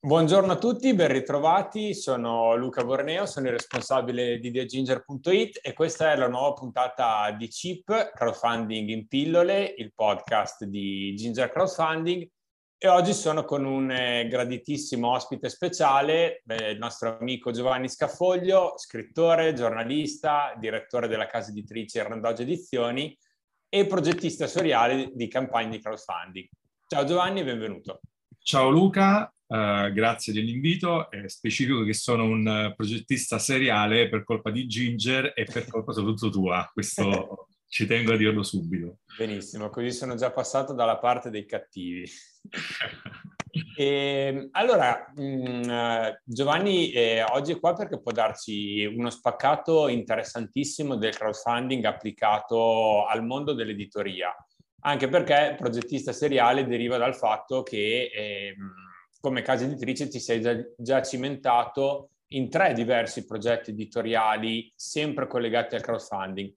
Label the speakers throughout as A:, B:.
A: Buongiorno a tutti, ben ritrovati. Sono Luca Borneo, sono il responsabile di TheGinger.it e questa è la nuova puntata di CIP, Crowdfunding in pillole, il podcast di Ginger Crowdfunding. E oggi sono con un eh, graditissimo ospite speciale, il nostro amico Giovanni Scafoglio, scrittore, giornalista, direttore della casa editrice Randoggia Edizioni e progettista seriale di campagne di crowdfunding. Ciao Giovanni benvenuto.
B: Ciao Luca, uh, grazie dell'invito. È specifico che sono un uh, progettista seriale per colpa di Ginger e per colpa soprattutto tua. Questo ci tengo a dirlo subito.
A: Benissimo, così sono già passato dalla parte dei cattivi. e, ehm, allora, mh, mm, Giovanni eh, oggi è qua perché può darci uno spaccato interessantissimo del crowdfunding applicato al mondo dell'editoria anche perché progettista seriale deriva dal fatto che eh, come casa editrice ti sei già, già, cimentato in tre diversi progetti editoriali sempre collegati al crowdfunding.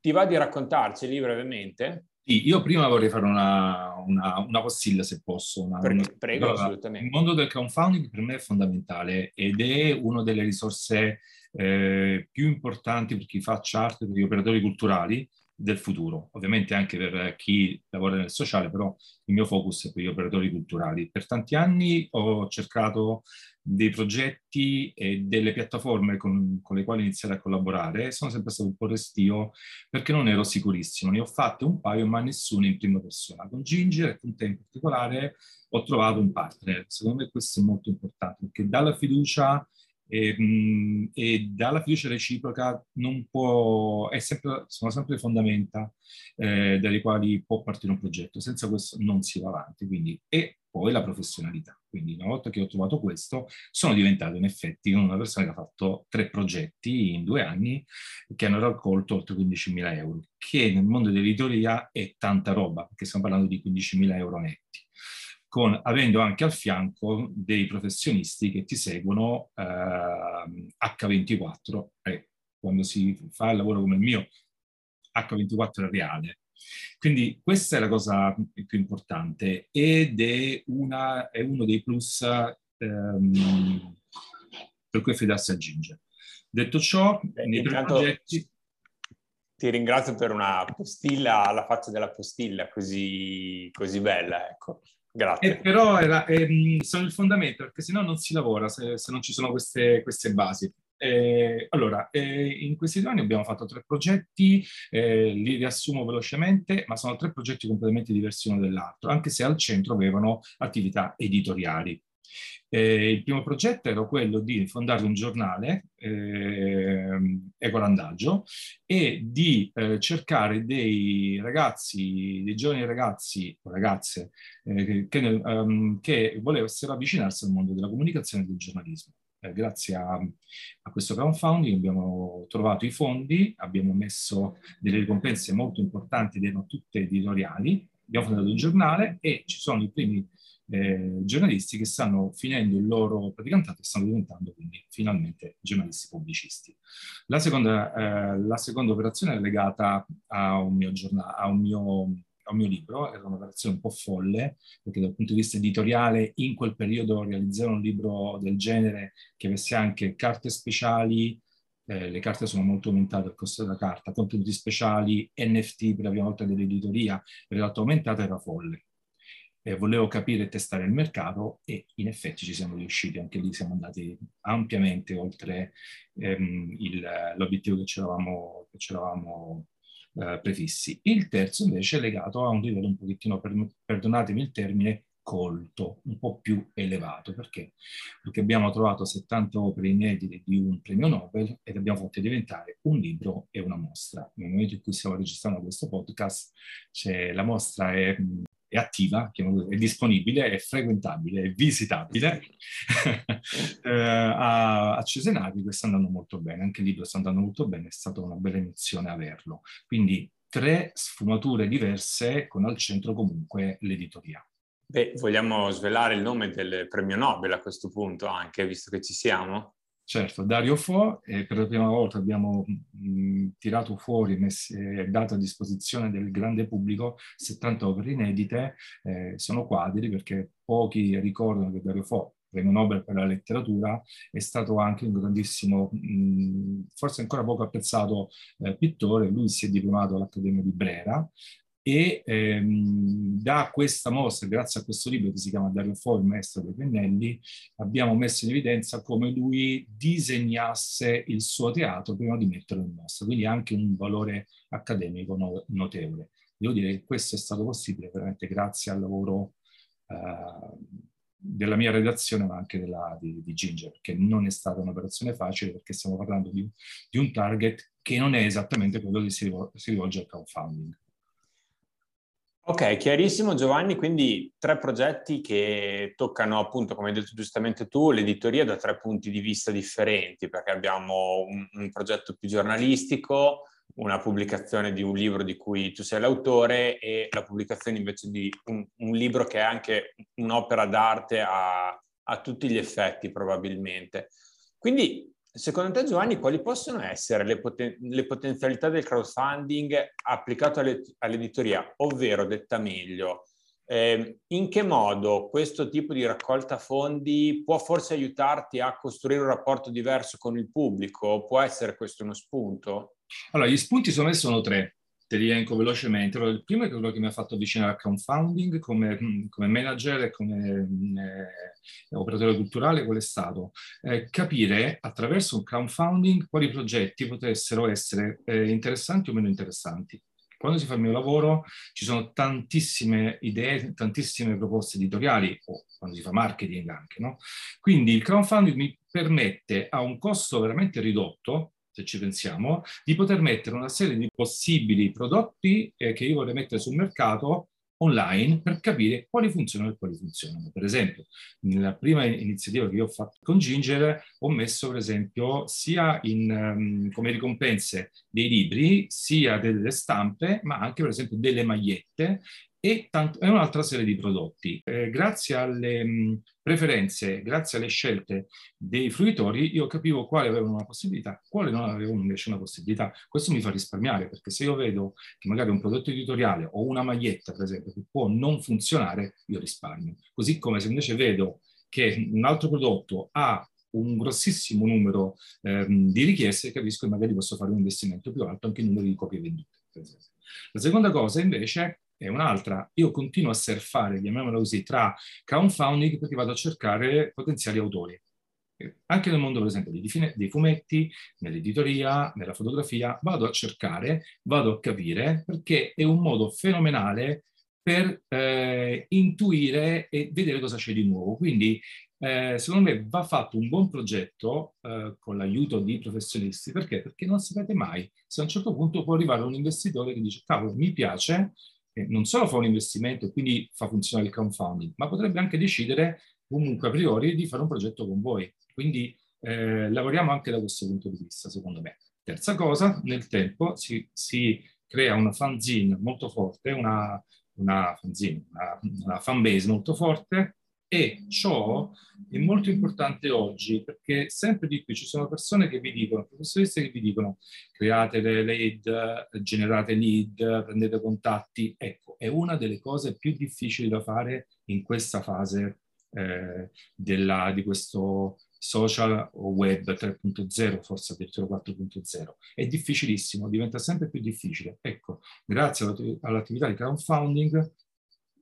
A: Ti va di raccontarceli brevemente?
B: Sì, io prima vorrei fare una, una, una postilla se posso. Una,
A: Perché. Prego, allora, assolutamente.
B: Il mondo del crowdfunding per me è fondamentale ed è una delle risorse eh, più importanti per chi fa chart, per gli operatori culturali, del futuro, ovviamente anche per chi lavora nel sociale, però il mio focus è per gli operatori culturali. Per tanti anni ho cercato dei progetti e delle piattaforme con, con le quali iniziare a collaborare, sono sempre stato un po' restio perché non ero sicurissimo, ne ho fatte un paio ma nessuno in prima persona. Con Ginger e con te in particolare ho trovato un partner, secondo me questo è molto importante perché dalla fiducia e, mh, e, dalla fiducia reciproca non può, è sempre, sono sempre le fondamenta eh, dalle quali può partire un progetto, senza questo non si va avanti, quindi, e poi la professionalità. Quindi una volta che ho trovato questo, sono diventato in effetti una persona che ha fatto tre progetti in due anni che hanno raccolto oltre 15.000 euro, che nel mondo dell'editoria è tanta roba, perché stiamo parlando di 15.000 euro netti con, avendo anche al fianco dei professionisti che ti seguono eh, H24 e quando si fa il lavoro come il mio H24 è reale. Quindi questa è la cosa più importante ed è, una, è uno dei plus ehm, per cui affidarsi a Ginger. Detto ciò, Beh, nei progetti...
A: Ti ringrazio per una postilla alla faccia della postilla così, così bella, ecco. Grazie.
B: E però era, eh, sono il fondamento, perché se no non si lavora se, se non ci sono queste, queste basi. Eh, allora, eh, in questi due anni abbiamo fatto tre progetti, eh, li riassumo velocemente, ma sono tre progetti completamente diversi uno dall'altro, anche se al centro avevano attività editoriali. Eh, il primo progetto era quello di fondare un giornale, eh, Ecolandaggio, e di eh, cercare dei ragazzi, dei giovani ragazzi o ragazze eh, che, um, che volessero avvicinarsi al mondo della comunicazione e del giornalismo. Eh, grazie a, a, questo crowdfunding abbiamo trovato i fondi, abbiamo messo delle ricompense molto importanti, erano tutte editoriali, abbiamo fondato un giornale e ci sono i primi eh, giornalisti che stanno finendo il loro praticantato e stanno diventando quindi finalmente giornalisti pubblicisti. La seconda, eh, la seconda operazione è legata a un mio, giornale, a un mio, un mio libro, era un'operazione un po' folle, perché dal punto di vista editoriale in quel periodo realizzare un libro del genere che avesse anche carte speciali, eh, le carte sono molto aumentate, il costo della carta, contenuti speciali, NFT per la prima volta dell'editoria, in realtà aumentata era folle eh, volevo capire e testare il mercato e in effetti ci siamo riusciti, anche lì siamo andati ampiamente oltre ehm, il, l'obiettivo che ci eravamo, eh, prefissi. Il terzo invece è legato a un livello un pochettino, per, perdonatemi il termine, colto, un po' più elevato. Perché? Perché abbiamo trovato 70 opere inedite di un premio Nobel ed abbiamo fatto diventare un libro e una mostra. Nel momento in cui stiamo registrando questo podcast, la mostra è è attiva, è disponibile, è frequentabile, è visitabile eh, a, a Cesenati che sta andando molto bene, anche il libro sta andando molto bene, è stata una bella emozione averlo. Quindi tre sfumature diverse con al centro comunque l'editoria.
A: Beh, vogliamo svelare il nome del premio Nobel a questo punto anche, visto che ci siamo?
B: Certo, Dario Fo, eh, per la prima volta abbiamo mh, tirato fuori, eh, dato a disposizione del grande pubblico 70 opere inedite, eh, sono quadri perché pochi ricordano che Dario Fo, premio Nobel per la letteratura, è stato anche un grandissimo, mh, forse ancora poco apprezzato eh, pittore, lui si è diplomato all'Accademia di Brera e ehm, da questa mostra, grazie a questo libro che si chiama Dario Fo, il maestro dei pennelli, abbiamo messo in evidenza come lui disegnasse il suo teatro prima di metterlo in mostra, quindi anche un valore accademico no- notevole. Devo dire che questo è stato possibile veramente grazie al lavoro eh, della mia redazione, ma anche della, di, di, Ginger, perché non è stata un'operazione facile, perché stiamo parlando di, di un target che non è esattamente quello che si, rivol- si rivolge al crowdfunding.
A: Ok, chiarissimo Giovanni, quindi tre progetti che toccano appunto, come hai detto giustamente tu, l'editoria da tre punti di vista differenti, perché abbiamo un, un progetto più giornalistico, una pubblicazione di un libro di cui tu sei l'autore e la pubblicazione invece di un, un libro che è anche un'opera d'arte a, a tutti gli effetti probabilmente. Quindi Secondo te Giovanni, quali possono essere le, poten- le potenzialità del crowdfunding applicato alle- all'editoria? Ovvero, detta meglio, eh, in che modo questo tipo di raccolta fondi può forse aiutarti a costruire un rapporto diverso con il pubblico? Può essere questo uno spunto?
B: Allora, gli spunti sono tre te li elenco velocemente. Allora, il primo è quello che mi ha fatto avvicinare al crowdfunding come, mm, come manager e come mm, eh, operatore culturale, qual è stato? Eh, capire attraverso un crowdfunding quali progetti potessero essere eh, interessanti o meno interessanti. Quando si fa il mio lavoro ci sono tantissime idee, tantissime proposte editoriali, o quando si fa marketing anche, no? Quindi il crowdfunding mi permette a un costo veramente ridotto, se ci pensiamo, di poter mettere una serie di possibili prodotti eh, che io vorrei mettere sul mercato online per capire quali funzionano e quali funzionano. Per esempio, nella prima iniziativa che io ho fatto con Ginger ho messo per esempio sia in, um, come ricompense dei libri, sia delle stampe, ma anche per esempio delle magliette e, tanto, e un'altra serie di prodotti. Eh, grazie alle mh, preferenze, grazie alle scelte dei fruitori, io capivo quali avevano una possibilità, quali non avevano invece una possibilità. Questo mi fa risparmiare, perché se io vedo che magari un prodotto editoriale o una maglietta, per esempio, che può non funzionare, io risparmio. Così come se invece vedo che un altro prodotto ha un grossissimo numero ehm, di richieste, capisco che magari posso fare un investimento più alto anche in numero di copie vendute. La seconda cosa invece è un'altra. Io continuo a surfare, chiamiamola così, tra crowdfunding perché vado a cercare potenziali autori. Anche nel mondo, per esempio, dei, fumetti, nell'editoria, nella fotografia, vado a cercare, vado a capire, perché è un modo fenomenale per eh, intuire e vedere cosa c'è di nuovo. Quindi, eh, secondo me, va fatto un buon progetto eh, con l'aiuto di professionisti. Perché? Perché non sapete mai se a un certo punto può arrivare un investitore che dice, cavolo, mi piace, non solo fa un investimento e quindi fa funzionare il crowdfunding, ma potrebbe anche decidere comunque a priori di fare un progetto con voi. Quindi eh, lavoriamo anche da questo punto di vista, secondo me. Terza cosa, nel tempo si, si crea una fanzine molto forte, una, una, fanzine, una, una fanbase molto forte e ciò è molto importante oggi perché sempre di più ci sono persone che vi dicono, professoristi che vi dicono create le lead, generate lead, prendete contatti. Ecco, è una delle cose più difficili da fare in questa fase eh, della, di questo social o web 3.0, forse addirittura 4.0. È difficilissimo, diventa sempre più difficile. Ecco, grazie all'attività di crowdfunding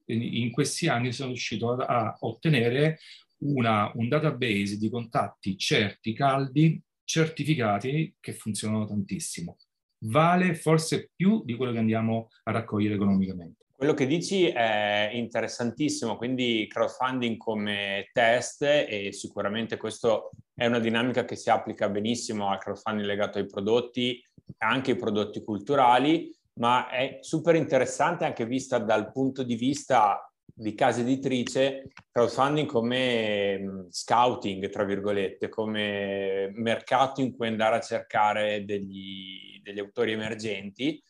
B: in questi anni sono riuscito a, a ottenere una, un database di contatti certi, caldi, certificati che funzionano tantissimo. Vale forse più di quello che andiamo a raccogliere economicamente.
A: Quello che dici è interessantissimo, quindi crowdfunding come test e sicuramente questo è una dinamica che si applica benissimo al crowdfunding legato ai prodotti, anche ai prodotti culturali ma è super interessante anche vista dal punto di vista di casa editrice, crowdfunding come mm, scouting, tra virgolette, come mercato in cui andare a cercare degli, degli autori emergenti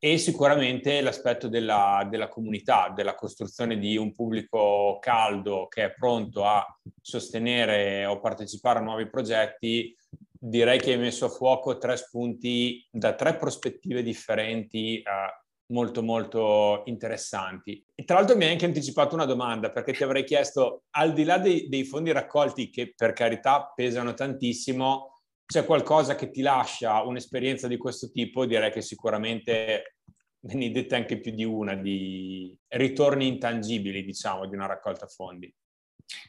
A: e sicuramente l'aspetto della, della, comunità, della costruzione di un pubblico caldo che è pronto a sostenere o partecipare a nuovi progetti direi che hai messo a fuoco tre spunti da tre prospettive differenti uh, molto molto interessanti. E tra l'altro mi hai anche anticipato una domanda perché ti avrei chiesto, al di là dei, dei fondi raccolti che per carità pesano tantissimo, c'è qualcosa che ti lascia un'esperienza di questo tipo? Direi che sicuramente ve ne dette anche più di una di ritorni intangibili, diciamo, di una raccolta fondi.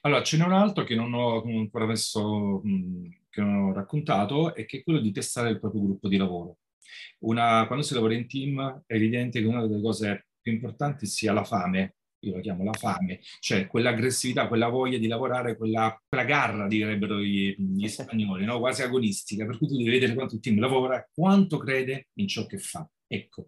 B: Allora, ce n'è un altro che non ho ancora adesso che non ho raccontato, e che è quello di testare il proprio gruppo di lavoro. Una, quando si lavora in team è evidente che una delle cose più importanti sia la fame, io la chiamo la fame, cioè quell'aggressività, quella voglia di lavorare, quella, quella garra, direbbero gli, gli spagnoli, no? quasi agonistica, per cui tu devi vedere quanto il team lavora, quanto crede in ciò che fa. Ecco,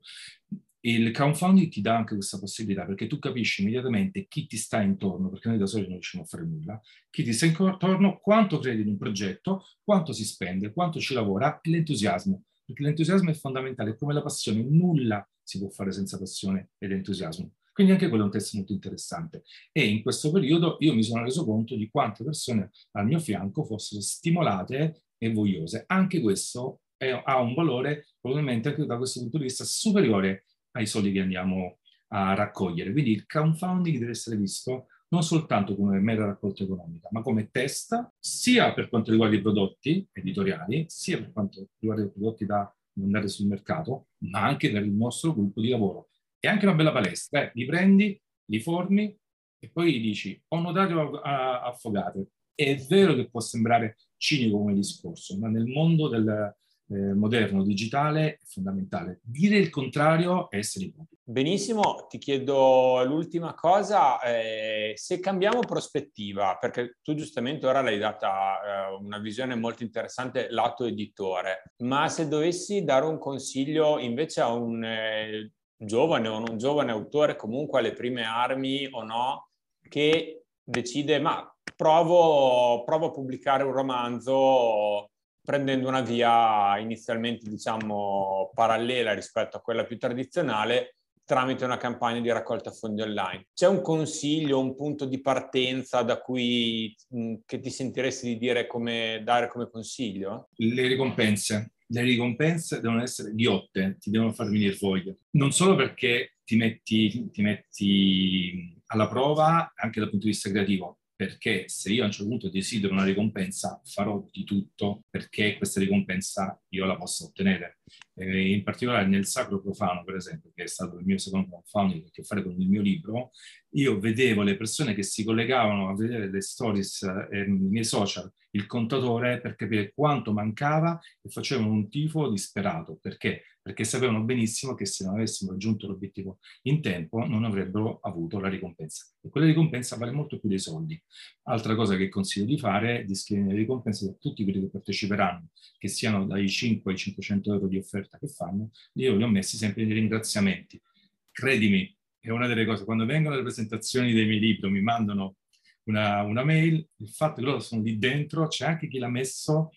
B: il crowdfunding ti dà anche questa possibilità perché tu capisci immediatamente chi ti sta intorno, perché noi da soli non riusciamo a fare nulla, chi ti sta intorno, quanto credi in un progetto, quanto si spende, quanto ci lavora e l'entusiasmo, perché l'entusiasmo è fondamentale, come la passione, nulla si può fare senza passione ed entusiasmo. Quindi anche quello è un test molto interessante. E in questo periodo io mi sono reso conto di quante persone al mio fianco fossero stimolate e vogliose. Anche questo è, ha un valore probabilmente anche da questo punto di vista superiore ai soldi che andiamo a raccogliere. Quindi il crowdfunding deve essere visto non soltanto come mera raccolta economica, ma come testa, sia per quanto riguarda i prodotti editoriali, sia per quanto riguarda i prodotti da andare sul mercato, ma anche per il nostro gruppo di lavoro. È anche una bella palestra, eh? li prendi, li formi e poi gli dici ho notato affogate. È vero che può sembrare cinico come discorso, ma nel mondo del, eh, moderno, digitale, è fondamentale. Dire il contrario è essere ipocriti.
A: Benissimo, ti chiedo l'ultima cosa, eh, se cambiamo prospettiva, perché tu giustamente ora l'hai data eh, una visione molto interessante lato editore, ma se dovessi dare un consiglio invece a un eh, giovane o non giovane autore comunque alle prime armi o no, che decide ma provo, provo a pubblicare un romanzo prendendo una via inizialmente diciamo parallela rispetto a quella più tradizionale tramite una campagna di raccolta fondi online. C'è un consiglio, un punto di partenza da cui mh, che ti sentiresti di dire come dare come consiglio?
B: Le ricompense. Le ricompense devono essere ghiotte, ti devono far venire voglia. Non solo perché ti metti, ti metti alla prova anche dal punto di vista creativo, perché se io a un certo punto desidero una ricompensa, farò di tutto perché questa ricompensa io la possa ottenere. Eh, in particolare nel Sacro Profano, per esempio, che è stato il mio secondo crowdfunding, che fare con il mio libro, io vedevo le persone che si collegavano a vedere le stories eh, nei social il contatore per capire quanto mancava e facevano un tifo disperato. Perché? Perché sapevano benissimo che se non avessimo raggiunto l'obiettivo in tempo non avrebbero avuto la ricompensa. E quella ricompensa vale molto più dei soldi. Altra cosa che consiglio di fare è di scrivere le ricompense per tutti quelli che parteciperanno, che siano dai 5 ai 500 euro di offerta che fanno, io li ho messi sempre nei ringraziamenti. Credimi, è una delle cose, quando vengono le presentazioni dei miei libri, mi mandano una, una, mail, il fatto che loro sono lì dentro, c'è anche chi l'ha messo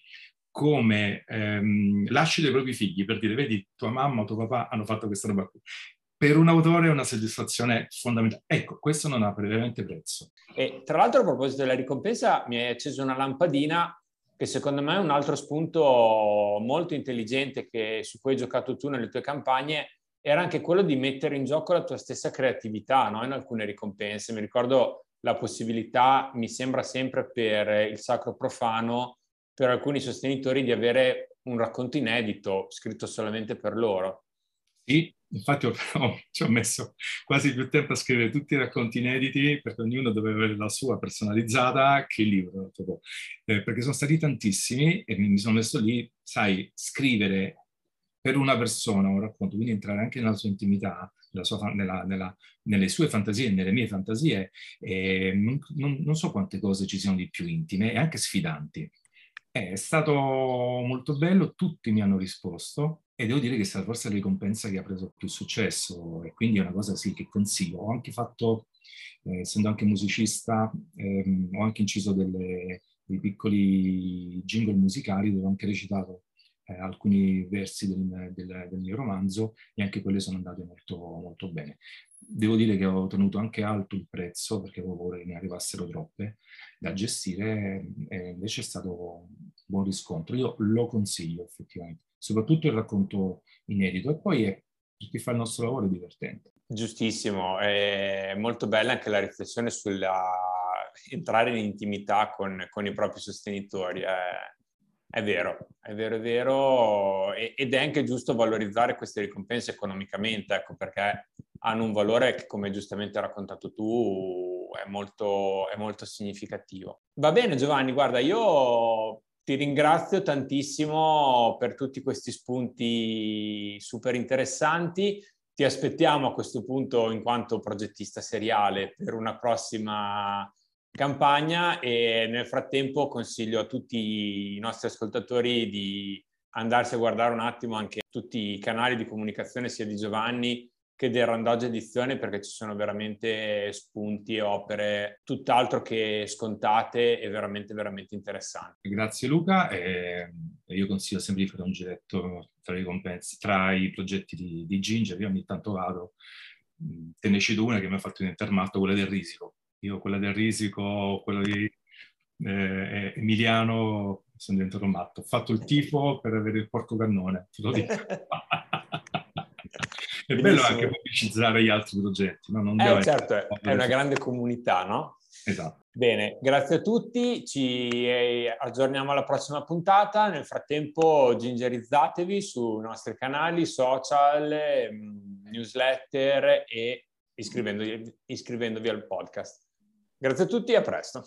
B: come ehm, lasci dei propri figli per dire, vedi, tua mamma o tuo papà hanno fatto questa roba qui. Per un autore è una soddisfazione fondamentale. Ecco, questo non ha veramente prezzo.
A: E tra l'altro a proposito della ricompensa mi hai acceso una lampadina che secondo me è un altro spunto molto intelligente che, su cui hai giocato tu nelle tue campagne, era anche quello di mettere in gioco la tua stessa creatività no? in alcune ricompense. Mi ricordo la possibilità, mi sembra sempre per il sacro profano, per alcuni sostenitori di avere un racconto inedito scritto solamente per loro.
B: Sì, infatti ho, ho, ci ho messo quasi più tempo a scrivere tutti i racconti inediti perché ognuno doveva avere la sua personalizzata che il libro. Eh, perché sono stati tantissimi e mi sono messo lì, sai, scrivere per una persona un racconto, quindi entrare anche nella sua intimità, sua, nella, nella, nelle sue fantasie, nelle mie fantasie, non, non, non, so quante cose ci siano di più intime e anche sfidanti. È stato molto bello, tutti mi hanno risposto e devo dire che è stata forse la ricompensa che ha preso più successo e quindi è una cosa sì che consiglio. Ho anche fatto, eh, essendo anche musicista, ehm, ho anche inciso delle, dei piccoli jingle musicali dove ho anche recitato eh, alcuni versi del, del, del, mio romanzo e anche quelle sono andate molto, molto bene. Devo dire che ho tenuto anche alto il prezzo perché avevo paura che ne arrivassero troppe da gestire e invece è stato un buon riscontro. Io lo consiglio effettivamente, soprattutto il racconto inedito. E poi è per chi fa il nostro lavoro è divertente.
A: Giustissimo, è molto bella anche la riflessione sulla entrare in intimità con, con i propri sostenitori. È, è vero, è vero, è vero, ed è anche giusto valorizzare queste ricompense economicamente, ecco, perché hanno un valore che, come giustamente hai raccontato tu, è molto, è molto significativo. Va bene Giovanni, guarda, io ti ringrazio tantissimo per tutti questi spunti super interessanti. Ti aspettiamo a questo punto in quanto progettista seriale per una prossima campagna e nel frattempo consiglio a tutti i nostri ascoltatori di andarsi a guardare un attimo anche tutti i canali di comunicazione sia di Giovanni che del Randoggia Edizione perché ci sono veramente spunti e opere tutt'altro che scontate e veramente veramente interessanti.
B: Grazie Luca e io consiglio sempre di fare un giretto tra i, tra i progetti di, di Ginger, io ogni tanto vado, te ne cito una che mi ha fatto diventare matto, quella del risico io quella del Risico, quello di eh, Emiliano, sono diventato matto. Ho fatto il tifo per avere il portocannone, te lo dico. è bello anche pubblicizzare gli altri progetti. No?
A: Non eh, certo, è, è una grande comunità, no?
B: Esatto.
A: Bene, grazie a tutti, ci eh, aggiorniamo alla prossima puntata. Nel frattempo gingerizzatevi sui nostri canali social, mm, newsletter e iscrivendovi, iscrivendovi al podcast. Grazie a tutti e a presto.